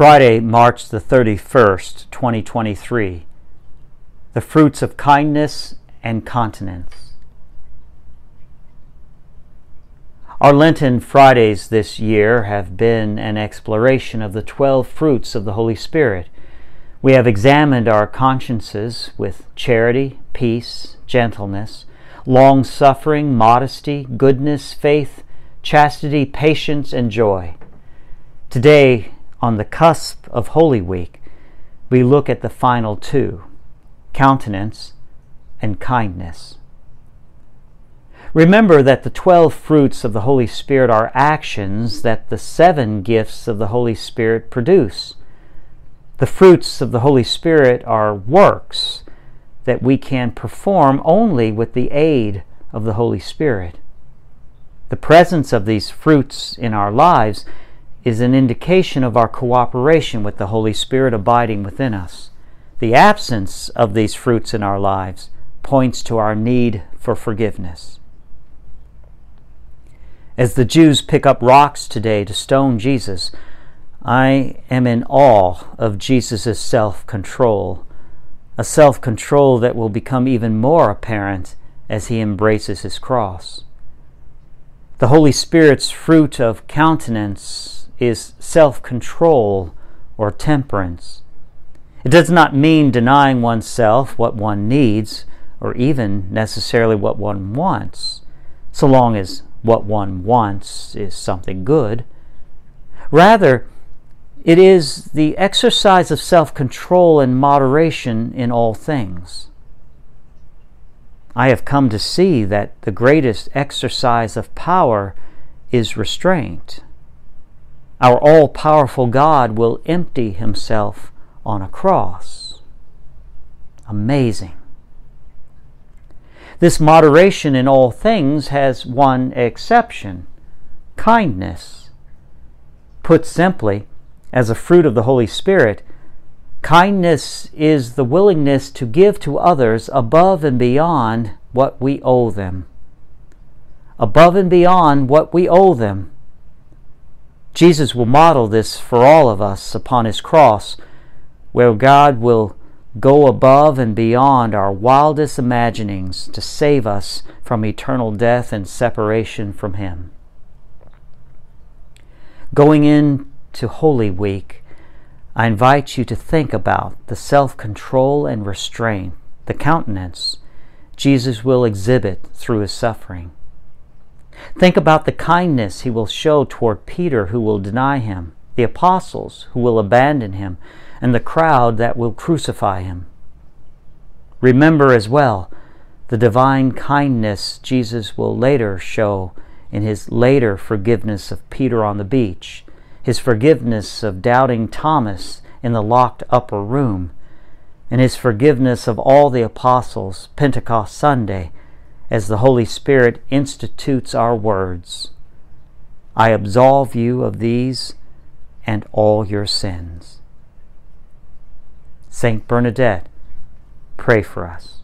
Friday, March the 31st, 2023. The fruits of kindness and continence. Our Lenten Fridays this year have been an exploration of the 12 fruits of the Holy Spirit. We have examined our consciences with charity, peace, gentleness, long suffering, modesty, goodness, faith, chastity, patience, and joy. Today, on the cusp of Holy Week, we look at the final two continence and kindness. Remember that the 12 fruits of the Holy Spirit are actions that the seven gifts of the Holy Spirit produce. The fruits of the Holy Spirit are works that we can perform only with the aid of the Holy Spirit. The presence of these fruits in our lives is an indication of our cooperation with the Holy Spirit abiding within us. The absence of these fruits in our lives points to our need for forgiveness. As the Jews pick up rocks today to stone Jesus, I am in awe of Jesus' self control, a self control that will become even more apparent as he embraces his cross. The Holy Spirit's fruit of continence is self control or temperance. It does not mean denying oneself what one needs or even necessarily what one wants, so long as what one wants is something good. Rather, it is the exercise of self control and moderation in all things. I have come to see that the greatest exercise of power is restraint. Our all powerful God will empty himself on a cross. Amazing. This moderation in all things has one exception kindness. Put simply, as a fruit of the Holy Spirit, kindness is the willingness to give to others above and beyond what we owe them. Above and beyond what we owe them. Jesus will model this for all of us upon his cross, where God will go above and beyond our wildest imaginings to save us from eternal death and separation from him. Going into Holy Week, I invite you to think about the self control and restraint, the continence Jesus will exhibit through his suffering. Think about the kindness he will show toward Peter, who will deny him, the apostles who will abandon him, and the crowd that will crucify him. Remember as well the divine kindness Jesus will later show in his later forgiveness of Peter on the beach, his forgiveness of doubting Thomas in the locked upper room, and his forgiveness of all the apostles Pentecost Sunday as the Holy Spirit institutes our words. I absolve you of these and all your sins. Saint Bernadette, pray for us.